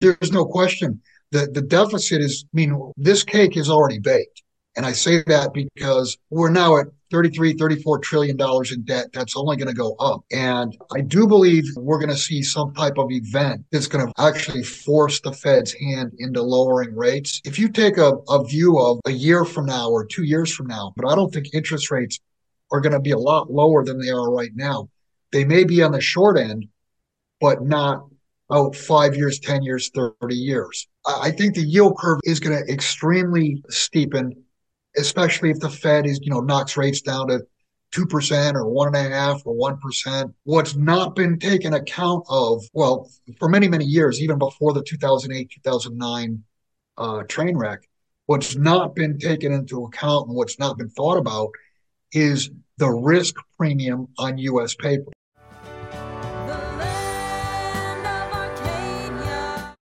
there's no question that the deficit is, I mean, this cake is already baked. And I say that because we're now at 33, 34 trillion dollars in debt. That's only going to go up. And I do believe we're going to see some type of event that's going to actually force the Fed's hand into lowering rates. If you take a, a view of a year from now or two years from now, but I don't think interest rates are going to be a lot lower than they are right now. They may be on the short end, but not out five years, 10 years, 30 years. I think the yield curve is going to extremely steepen especially if the Fed is, you know, knocks rates down to two percent or one and a half or one percent. What's not been taken account of, well, for many many years, even before the 2008 2009 uh, train wreck, what's not been taken into account and what's not been thought about is the risk premium on U.S. paper.